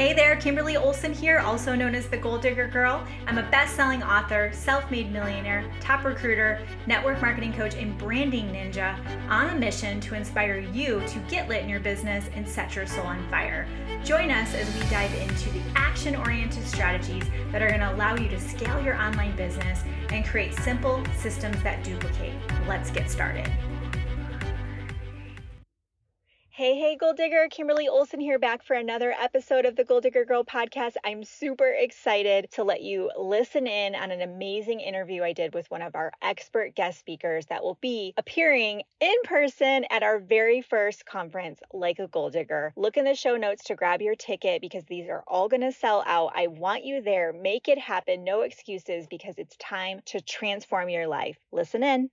Hey there, Kimberly Olson here, also known as the Goal Digger Girl. I'm a best selling author, self made millionaire, top recruiter, network marketing coach, and branding ninja on a mission to inspire you to get lit in your business and set your soul on fire. Join us as we dive into the action oriented strategies that are going to allow you to scale your online business and create simple systems that duplicate. Let's get started. Hey, hey, Goal Digger. Kimberly Olson here back for another episode of the Goal Digger Girl podcast. I'm super excited to let you listen in on an amazing interview I did with one of our expert guest speakers that will be appearing in person at our very first conference, Like a Goal Digger. Look in the show notes to grab your ticket because these are all going to sell out. I want you there. Make it happen. No excuses because it's time to transform your life. Listen in.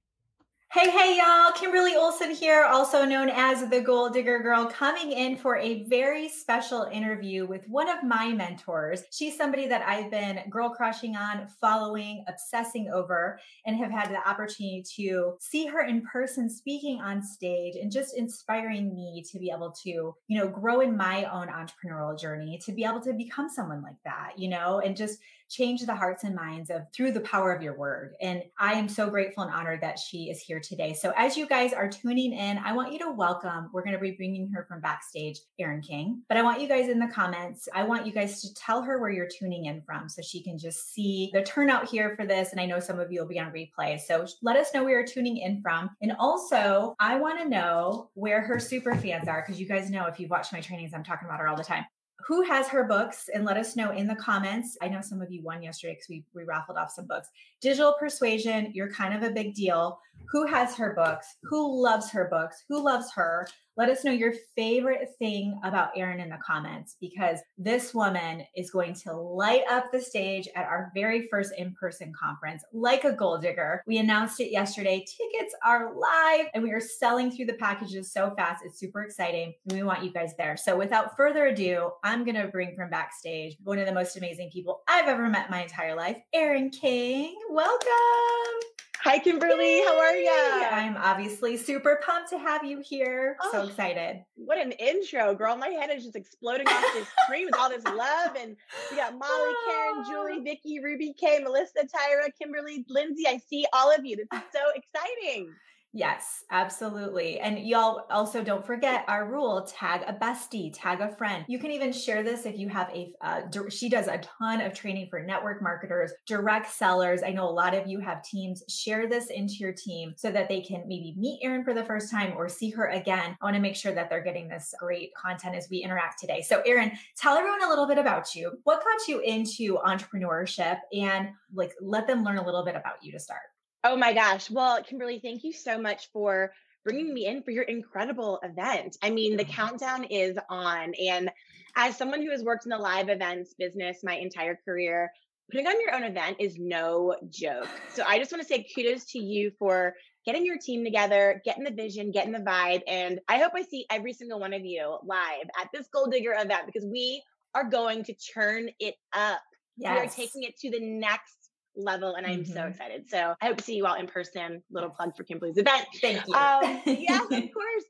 Hey, hey, y'all. Kimberly Olson here, also known as the Goal Digger Girl, coming in for a very special interview with one of my mentors. She's somebody that I've been girl crushing on, following, obsessing over, and have had the opportunity to see her in person speaking on stage and just inspiring me to be able to, you know, grow in my own entrepreneurial journey, to be able to become someone like that, you know, and just change the hearts and minds of through the power of your word. And I am so grateful and honored that she is here today. So as you guys are tuning in, I want you to welcome, we're going to be bringing her from backstage, Erin King. But I want you guys in the comments, I want you guys to tell her where you're tuning in from so she can just see the turnout here for this. And I know some of you will be on replay. So let us know where you're tuning in from. And also, I want to know where her super fans are because you guys know if you've watched my trainings, I'm talking about her all the time who has her books and let us know in the comments. I know some of you won yesterday because we, we raffled off some books. Digital Persuasion, you're kind of a big deal. Who has her books? Who loves her books? Who loves her? Let us know your favorite thing about Erin in the comments because this woman is going to light up the stage at our very first in person conference like a goal digger. We announced it yesterday. Tickets are live and we are selling through the packages so fast. It's super exciting. We want you guys there. So without further ado, I'm going to bring from backstage one of the most amazing people I've ever met my entire life, Erin King. Welcome. Hi, Kimberly. Yay. How are you? I'm obviously super pumped to have you here. Oh, so excited. What an intro, girl. My head is just exploding off this screen with all this love. And we got Molly, Karen, Julie, ah. Vicky, Ruby, Kay, Melissa, Tyra, Kimberly, Lindsay. I see all of you. This is so exciting. Yes, absolutely. And y'all also don't forget our rule tag a bestie, tag a friend. You can even share this if you have a, uh, she does a ton of training for network marketers, direct sellers. I know a lot of you have teams. Share this into your team so that they can maybe meet Erin for the first time or see her again. I want to make sure that they're getting this great content as we interact today. So, Erin, tell everyone a little bit about you. What got you into entrepreneurship and like let them learn a little bit about you to start? Oh my gosh. Well, Kimberly, thank you so much for bringing me in for your incredible event. I mean, the countdown is on. And as someone who has worked in the live events business my entire career, putting on your own event is no joke. So I just want to say kudos to you for getting your team together, getting the vision, getting the vibe. And I hope I see every single one of you live at this Goal Digger event because we are going to turn it up. Yes. We are taking it to the next level and i'm mm-hmm. so excited so i hope to see you all in person little plug for kimberly's event thank you um, yes of course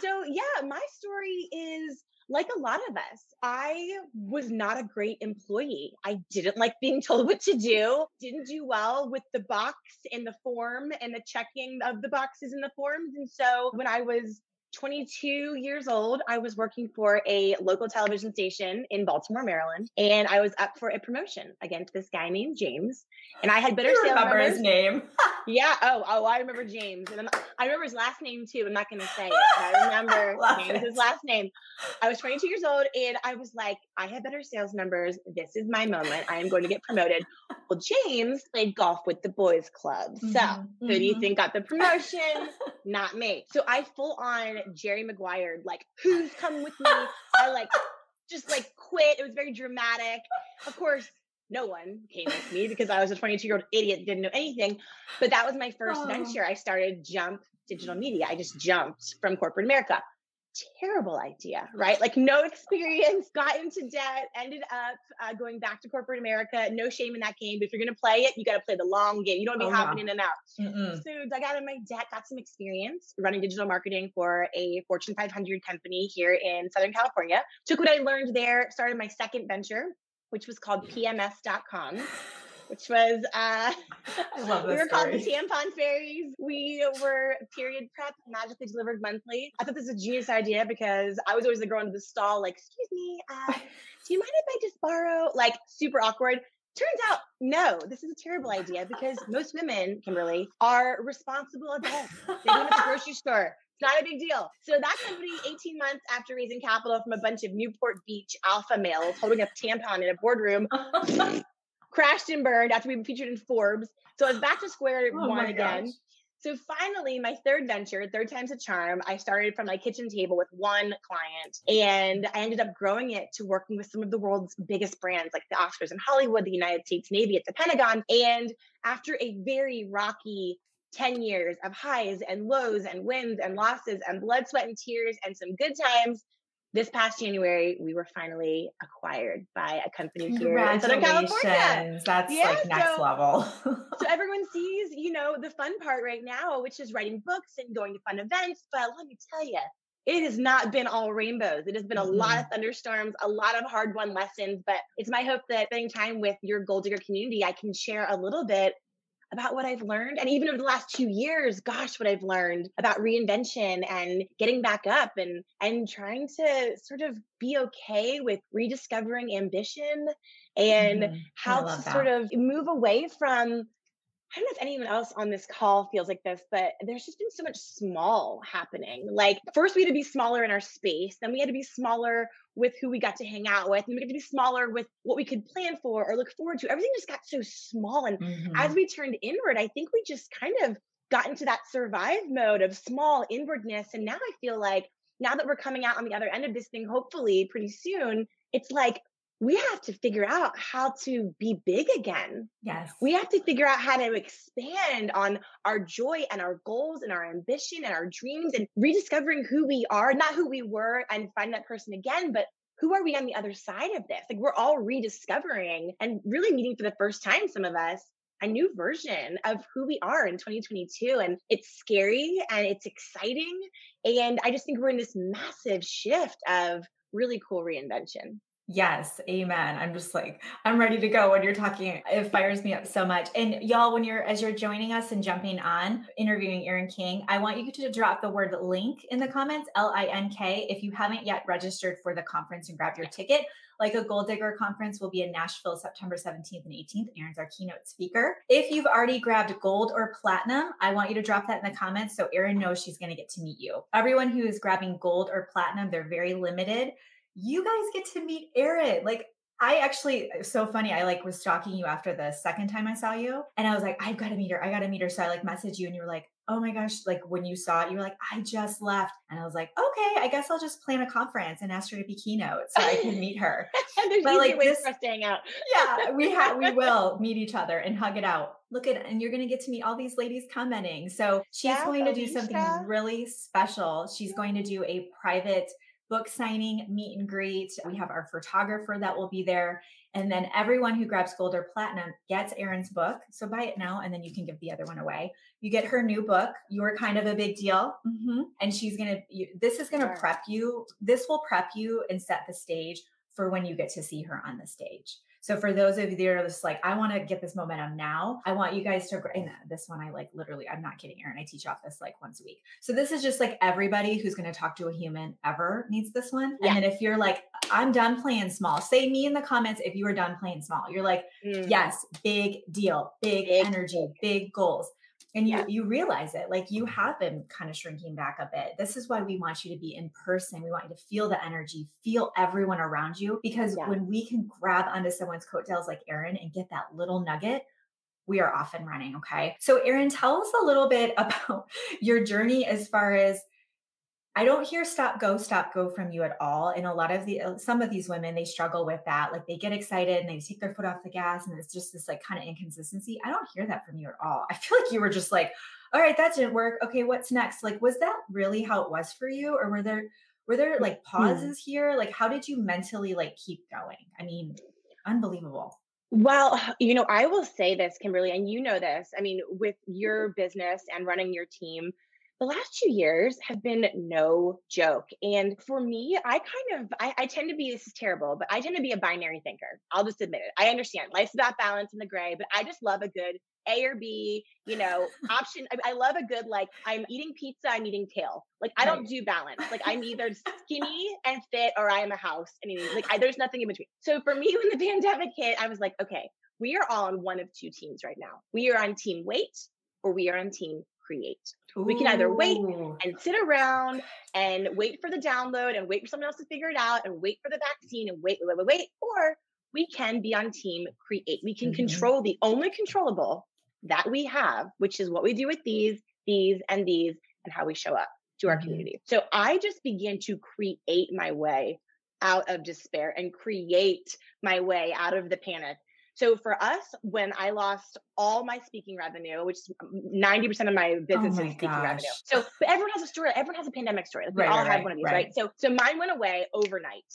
so yeah my story is like a lot of us, I was not a great employee. I didn't like being told what to do, didn't do well with the box and the form and the checking of the boxes and the forms. And so when I was 22 years old, I was working for a local television station in Baltimore, Maryland, and I was up for a promotion against this guy named James. And I had better you remember his name. yeah. Oh, oh, I remember James, and i remember his last name too. I'm not going to say it. I remember his last name. I was 22 years old, and I was like, I have better sales numbers. This is my moment. I am going to get promoted. Well, James played golf with the boys club. So mm-hmm. who do you mm-hmm. think got the promotion? not me. So I full on Jerry Maguire, like, who's coming with me? I like just like quit. It was very dramatic. Of course, no one came with me because I was a 22 year old idiot, didn't know anything. But that was my first oh. venture. I started Jump Digital Media. I just jumped from corporate America terrible idea, right? Like no experience, got into debt, ended up uh, going back to corporate America. No shame in that game. But if you're going to play it, you got to play the long game. You don't be oh, hopping in and out. Mm-mm. So dug out of my debt, got some experience running digital marketing for a Fortune 500 company here in Southern California. Took what I learned there, started my second venture, which was called PMS.com which was uh we were story. called the tampon fairies. We were period prep magically delivered monthly. I thought this was a genius idea because I was always the girl into the stall, like, excuse me, uh, do you mind if I just borrow? Like super awkward. Turns out, no, this is a terrible idea because most women, Kimberly, are responsible adults. They go to the grocery store. It's not a big deal. So that company, 18 months after raising capital from a bunch of Newport Beach alpha males holding a tampon in a boardroom, crashed and burned after we were featured in Forbes. So I was back to square oh one again. Gosh. So finally, my third venture, third time's a charm, I started from my kitchen table with one client and I ended up growing it to working with some of the world's biggest brands like the Oscars in Hollywood, the United States Navy at the Pentagon. And after a very rocky 10 years of highs and lows and wins and losses and blood, sweat, and tears and some good times, this past January, we were finally acquired by a company here in Southern California. That's yeah, like next so, level. so everyone sees, you know, the fun part right now, which is writing books and going to fun events. But let me tell you, it has not been all rainbows. It has been a mm-hmm. lot of thunderstorms, a lot of hard won lessons. But it's my hope that spending time with your Goal Digger community, I can share a little bit about what I've learned. And even over the last two years, gosh, what I've learned about reinvention and getting back up and and trying to sort of be okay with rediscovering ambition and mm-hmm. how to that. sort of move away from I don't know if anyone else on this call feels like this, but there's just been so much small happening. Like, first, we had to be smaller in our space, then we had to be smaller with who we got to hang out with, and we had to be smaller with what we could plan for or look forward to. Everything just got so small. And mm-hmm. as we turned inward, I think we just kind of got into that survive mode of small inwardness. And now I feel like now that we're coming out on the other end of this thing, hopefully pretty soon, it's like we have to figure out how to be big again. Yes. We have to figure out how to expand on our joy and our goals and our ambition and our dreams and rediscovering who we are, not who we were and find that person again, but who are we on the other side of this? Like we're all rediscovering and really meeting for the first time, some of us, a new version of who we are in 2022. And it's scary and it's exciting. And I just think we're in this massive shift of really cool reinvention. Yes, amen. I'm just like, I'm ready to go when you're talking. It fires me up so much. And y'all, when you're, as you're joining us and jumping on interviewing Erin King, I want you to drop the word link in the comments, L I N K, if you haven't yet registered for the conference and grab your ticket. Like a Goal Digger conference will be in Nashville September 17th and 18th. Erin's our keynote speaker. If you've already grabbed gold or platinum, I want you to drop that in the comments so Erin knows she's going to get to meet you. Everyone who is grabbing gold or platinum, they're very limited you guys get to meet Erin. Like, I actually, uh, so funny. I like was stalking you after the second time I saw you, and I was like, I've got to meet her. I got to meet her. So I like messaged you, and you were like, Oh my gosh! Like when you saw it, you were like, I just left, and I was like, Okay, I guess I'll just plan a conference and ask her to be keynote so I can meet her. There's but like this, for staying out. yeah, we have we will meet each other and hug it out. Look at and you're going to get to meet all these ladies commenting. So she's yeah, going to do something really special. She's going to do a private book signing, meet and greet. We have our photographer that will be there. And then everyone who grabs gold or platinum gets Erin's book. So buy it now and then you can give the other one away. You get her new book. You're kind of a big deal. Mm-hmm. And she's going to, this is going to prep you. This will prep you and set the stage for when you get to see her on the stage. So for those of you that are just like, I want to get this momentum now, I want you guys to, and this one I like literally, I'm not kidding, Erin. I teach off this like once a week. So this is just like everybody who's going to talk to a human ever needs this one. Yeah. And then if you're like, I'm done playing small, say me in the comments if you are done playing small. You're like, mm. yes, big deal, big, big energy, big goals and you yeah. you realize it like you mm-hmm. have been kind of shrinking back a bit this is why we want you to be in person we want you to feel the energy feel everyone around you because yeah. when we can grab onto someone's coattails like Erin and get that little nugget we are off and running okay so Erin tell us a little bit about your journey as far as I don't hear stop go stop go from you at all. And a lot of the uh, some of these women they struggle with that. Like they get excited and they take their foot off the gas and it's just this like kind of inconsistency. I don't hear that from you at all. I feel like you were just like, all right, that didn't work. Okay, what's next? Like was that really how it was for you or were there were there like hmm. pauses hmm. here? Like how did you mentally like keep going? I mean, unbelievable. Well, you know, I will say this, Kimberly, and you know this. I mean, with your business and running your team, the last two years have been no joke. And for me, I kind of, I, I, tend to be, this is terrible, but I tend to be a binary thinker. I'll just admit it. I understand life's about balance in the gray, but I just love a good A or B, you know, option. I, I, love a good, like, I'm eating pizza, I'm eating kale. Like, I don't do balance. Like, I'm either skinny and fit or I am a house. And like, I, there's nothing in between. So for me, when the pandemic hit, I was like, okay, we are all on one of two teams right now. We are on team wait or we are on team create. Ooh. We can either wait and sit around and wait for the download and wait for someone else to figure it out and wait for the vaccine and wait, wait, wait, wait, or we can be on team create. We can mm-hmm. control the only controllable that we have, which is what we do with these, these, and these, and how we show up to our mm-hmm. community. So I just began to create my way out of despair and create my way out of the panic so for us, when I lost all my speaking revenue, which is um, 90% of my oh business oh my is speaking gosh. revenue. So everyone has a story. Everyone has a pandemic story. Like, right, we all right, have one of these, right. right? So so mine went away overnight.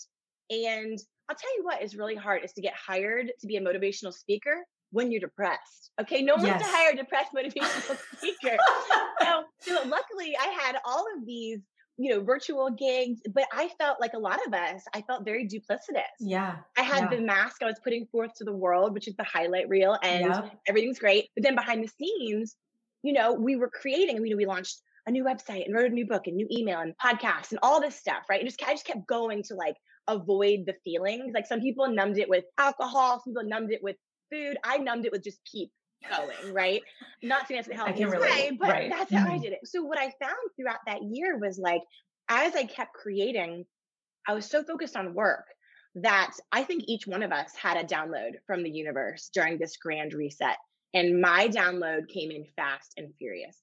And I'll tell you what is really hard is to get hired to be a motivational speaker when you're depressed. Okay, no one's yes. to hire a depressed motivational speaker. so, so luckily I had all of these you know, virtual gigs, but I felt like a lot of us, I felt very duplicitous. Yeah. I had yeah. the mask I was putting forth to the world, which is the highlight reel, and yep. everything's great. But then behind the scenes, you know, we were creating, you know, we launched a new website and wrote a new book and new email and podcast and all this stuff, right? And just I just kept going to like avoid the feelings. Like some people numbed it with alcohol, some people numbed it with food. I numbed it with just keep going, right? Not saying that's the healthiest way, but right. that's how mm-hmm. I did it. So what I found throughout that year was like, as I kept creating, I was so focused on work that I think each one of us had a download from the universe during this grand reset. And my download came in fast and furious.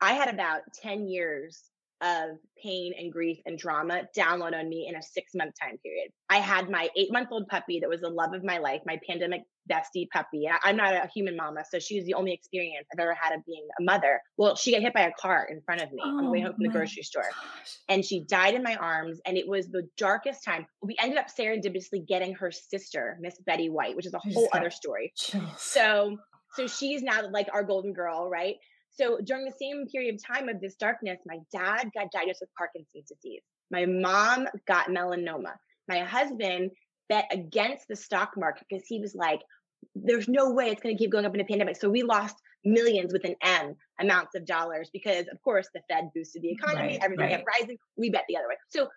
I had about 10 years of pain and grief and drama download on me in a six month time period. I had my eight month old puppy that was the love of my life, my pandemic bestie puppy. I'm not a human mama, so she was the only experience I've ever had of being a mother. Well, she got hit by a car in front of me oh, on the way home from the grocery store. Gosh. And she died in my arms. And it was the darkest time. We ended up serendipitously getting her sister, Miss Betty White, which is a whole other story. So so she's now like our golden girl, right? So during the same period of time of this darkness, my dad got diagnosed with Parkinson's disease. My mom got melanoma. My husband bet against the stock market because he was like, there's no way it's going to keep going up in a pandemic. So we lost millions with an M amounts of dollars because, of course, the Fed boosted the economy, right, everything right. kept rising. We bet the other way. So,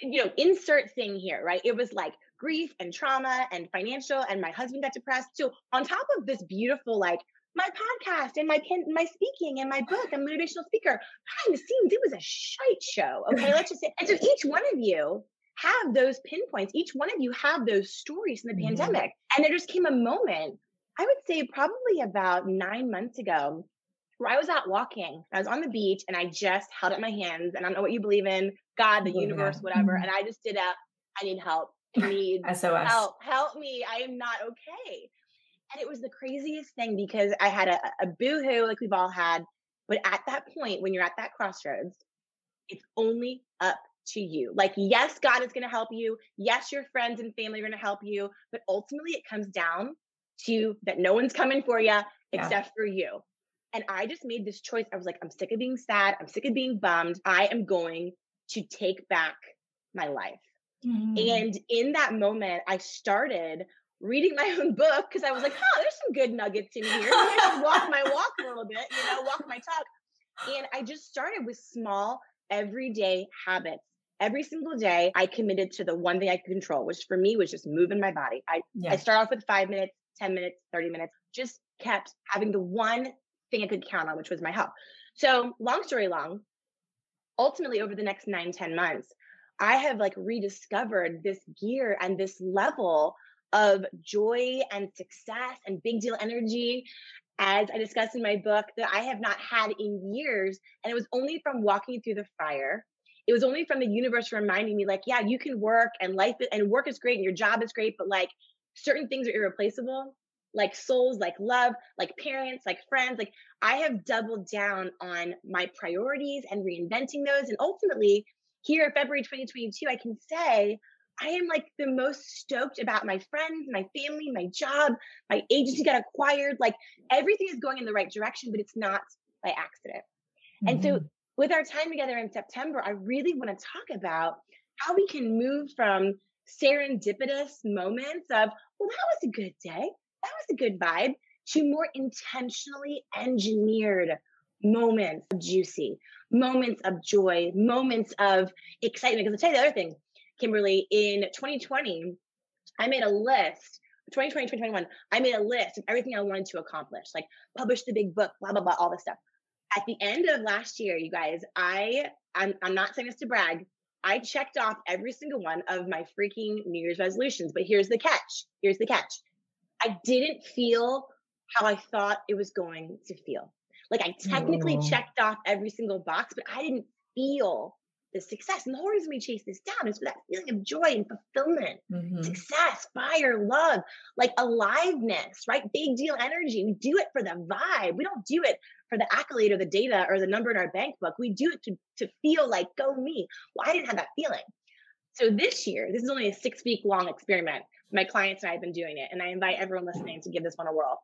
you know, insert thing here, right? It was like grief and trauma and financial, and my husband got depressed. So, on top of this beautiful, like, my podcast and my my speaking and my book. I'm a motivational speaker. Behind the scenes, it was a shite show. Okay, let's just say. And so each one of you have those pinpoints. Each one of you have those stories in the mm-hmm. pandemic. And there just came a moment, I would say probably about nine months ago, where I was out walking. I was on the beach and I just held up my hands. And I don't know what you believe in, God, the oh, universe, yeah. whatever. Mm-hmm. And I just did a, I need help. I need SOS. help. Help me. I am not okay. And it was the craziest thing because I had a, a boohoo like we've all had. But at that point, when you're at that crossroads, it's only up to you. Like, yes, God is going to help you. Yes, your friends and family are going to help you. But ultimately, it comes down to that no one's coming for you except yeah. for you. And I just made this choice. I was like, I'm sick of being sad. I'm sick of being bummed. I am going to take back my life. Mm. And in that moment, I started reading my own book because I was like, oh, there's some good nuggets in here. I just walk my walk a little bit, you know, walk my talk. And I just started with small, everyday habits. Every single day, I committed to the one thing I could control, which for me was just moving my body. I, I start off with five minutes, 10 minutes, 30 minutes, just kept having the one thing I could count on, which was my health. So, long story long, ultimately, over the next nine, 10 months, I have like rediscovered this gear and this level of joy and success and big deal energy as I discussed in my book that I have not had in years. And it was only from walking through the fire. It was only from the universe reminding me, like, yeah, you can work and life and work is great and your job is great, but like certain things are irreplaceable, like souls, like love, like parents, like friends. Like I have doubled down on my priorities and reinventing those. And ultimately, here, February 2022, I can say I am like the most stoked about my friends, my family, my job, my agency got acquired. Like everything is going in the right direction, but it's not by accident. And so, mm-hmm. With our time together in September, I really want to talk about how we can move from serendipitous moments of, well, that was a good day, that was a good vibe, to more intentionally engineered moments of juicy, moments of joy, moments of excitement. Because I'll tell you the other thing, Kimberly, in 2020, I made a list 2020, 2021, I made a list of everything I wanted to accomplish, like publish the big book, blah, blah, blah, all this stuff. At the end of last year, you guys, I, I'm, I'm not saying this to brag. I checked off every single one of my freaking New Year's resolutions. But here's the catch. Here's the catch. I didn't feel how I thought it was going to feel. Like I technically checked off every single box, but I didn't feel the success. And the whole reason we chase this down is for that feeling of joy and fulfillment, mm-hmm. success, fire, love, like aliveness, right? Big deal energy. We do it for the vibe. We don't do it for the accolade or the data or the number in our bank book. We do it to, to feel like, go me. Well, I didn't have that feeling. So this year, this is only a six week long experiment. My clients and I have been doing it, and I invite everyone listening to give this one a whirl.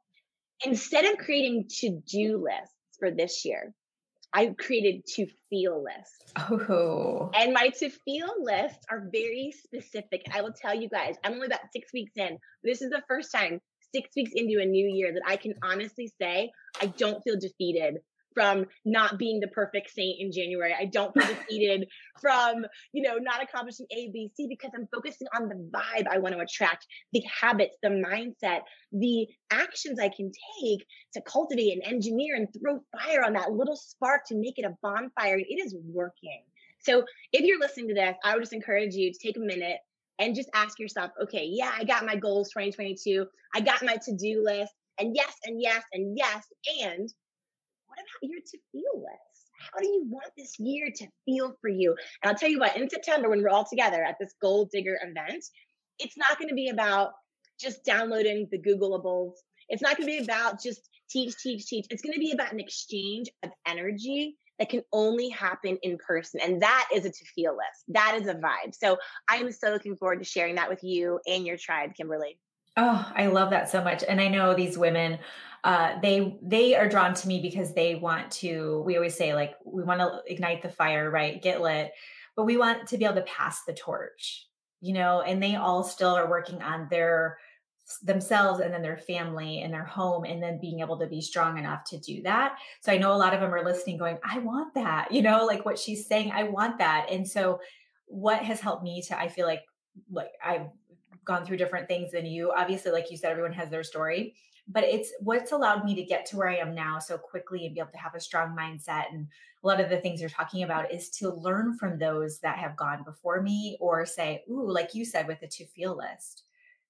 Instead of creating to do lists for this year, I created to feel lists. Oh. And my to feel lists are very specific. I will tell you guys, I'm only about six weeks in. This is the first time, six weeks into a new year, that I can honestly say I don't feel defeated from not being the perfect saint in January. I don't feel defeated from, you know, not accomplishing A, B, C because I'm focusing on the vibe I want to attract, the habits, the mindset, the actions I can take to cultivate and engineer and throw fire on that little spark to make it a bonfire. It is working. So if you're listening to this, I would just encourage you to take a minute and just ask yourself, okay, yeah, I got my goals 2022. I got my to-do list. And yes, and yes, and yes, and what about your to feel list? How do you want this year to feel for you? And I'll tell you what, in September, when we're all together at this Goal Digger event, it's not going to be about just downloading the Googleables. It's not going to be about just teach, teach, teach. It's going to be about an exchange of energy that can only happen in person. And that is a to feel list. That is a vibe. So I am so looking forward to sharing that with you and your tribe, Kimberly. Oh, I love that so much. And I know these women uh, they they are drawn to me because they want to we always say like we want to ignite the fire right get lit but we want to be able to pass the torch you know and they all still are working on their themselves and then their family and their home and then being able to be strong enough to do that so i know a lot of them are listening going i want that you know like what she's saying i want that and so what has helped me to i feel like like i've gone through different things than you obviously like you said everyone has their story but it's what's allowed me to get to where I am now so quickly and be able to have a strong mindset. And a lot of the things you're talking about is to learn from those that have gone before me or say, ooh, like you said with the to feel list.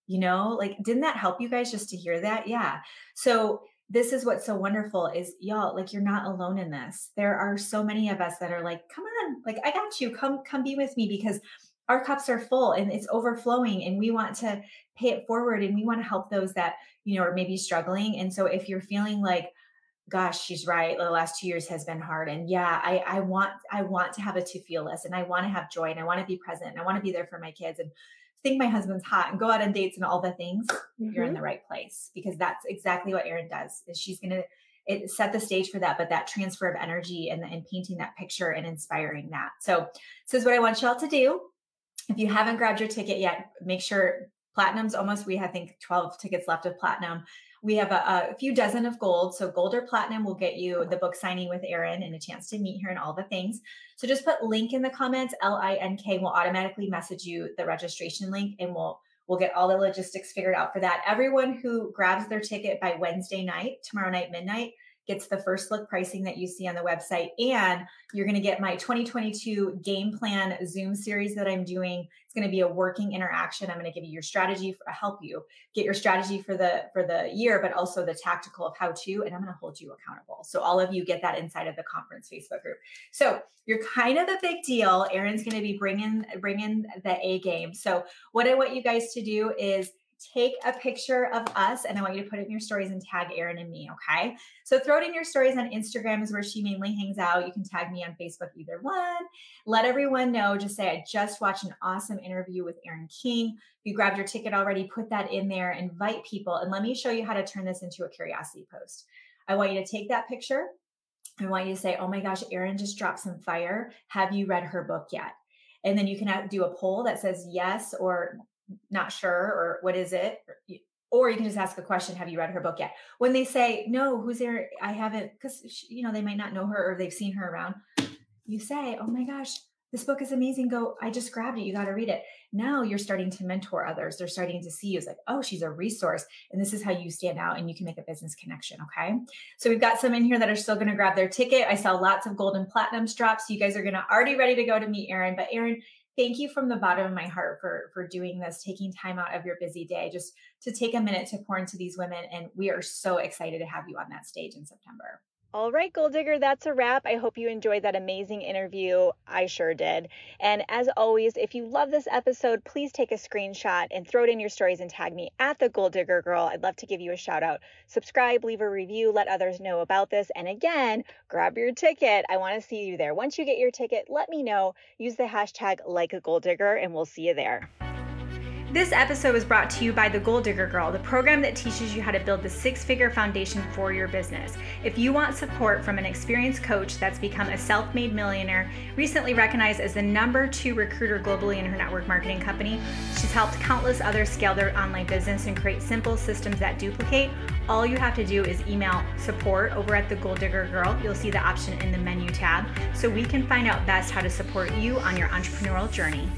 You know, like didn't that help you guys just to hear that? Yeah. So this is what's so wonderful is y'all like you're not alone in this. There are so many of us that are like come on like i got you. Come come be with me because our cups are full and it's overflowing and we want to pay it forward and we want to help those that you know are maybe struggling. And so if you're feeling like gosh she's right. The last two years has been hard. And yeah i i want i want to have a to feel list and i want to have joy and i want to be present and i want to be there for my kids and think my husband's hot and go out on dates and all the things mm-hmm. you're in mm-hmm. the right place because that's exactly what erin does is she's going to it set the stage for that but that transfer of energy and, and painting that picture and inspiring that so this is what i want y'all to do if you haven't grabbed your ticket yet, make sure platinum's almost, we have, I think 12 tickets left of platinum. We have a, a, few dozen of gold. So gold or platinum will get you the book signing with Erin and a chance to meet her and all the things. So just put link in the comments, L-I-N-K will automatically message you the registration link and we'll we'll get all the logistics figured out for that. Everyone who grabs their ticket by Wednesday night, tomorrow night, midnight, gets the first look pricing that you see on the website. And you're going to get my 2022 game plan Zoom series that I'm doing. It's going to be a working interaction. I'm going to give you your strategy for help you get your strategy for the for the year, but also the tactical of how to. And I'm going to hold you accountable. So all of you get that inside of the conference Facebook group. So you're kind of a big deal. Erin's going to be bringing bringing the A game. So what I want you guys to do is take a picture of us and I want you to put it in your stories and tag Erin and me, okay? So throw it in your stories on Instagram is where she mainly hangs out. You can tag me on Facebook, either one. Let everyone know. Just say, I just watched an awesome interview with Erin King. If you grabbed your ticket already, put that in there, invite people, and let me show you how to turn this into a curiosity post. I want you to take that picture. I want you to say, Oh my gosh, Erin just dropped some fire. Have you read her book yet? And then you can uh, do a poll that says yes or not sure or what is it? Or you can just ask a question Have you read her book yet? When they say, No, who's there? I haven't, because, you know, they might not know her or they've seen her around. You say, Oh my gosh, this book is amazing. Go, I just grabbed it. You got to read it. Now you're starting to mentor others. They're starting to see you as like, oh, she's a resource. And this is how you stand out and you can make a business connection. Okay. So we've got some in here that are still going to grab their ticket. I saw lots of gold and platinum drops. You guys are going to already ready to go to meet Erin. But Erin, thank you from the bottom of my heart for for doing this taking time out of your busy day just to take a minute to pour into these women and we are so excited to have you on that stage in september all right, Goal Digger, that's a wrap. I hope you enjoyed that amazing interview. I sure did. And as always, if you love this episode, please take a screenshot and throw it in your stories and tag me at the Goal Digger Girl. I'd love to give you a shout out. Subscribe, leave a review, let others know about this. And again, grab your ticket. I want to see you there. Once you get your ticket, let me know. Use the hashtag like a goal digger, and we'll see you there. This episode was brought to you by the Goal Digger Girl, the program that teaches you how to build the six figure foundation for your business. If you want support from an experienced coach that's become a self made millionaire, recently recognized as the number two recruiter globally in her network marketing company, she's helped countless others scale their online business and create simple systems that duplicate. All you have to do is email support over at the Goal Digger Girl. You'll see the option in the menu tab so we can find out best how to support you on your entrepreneurial journey.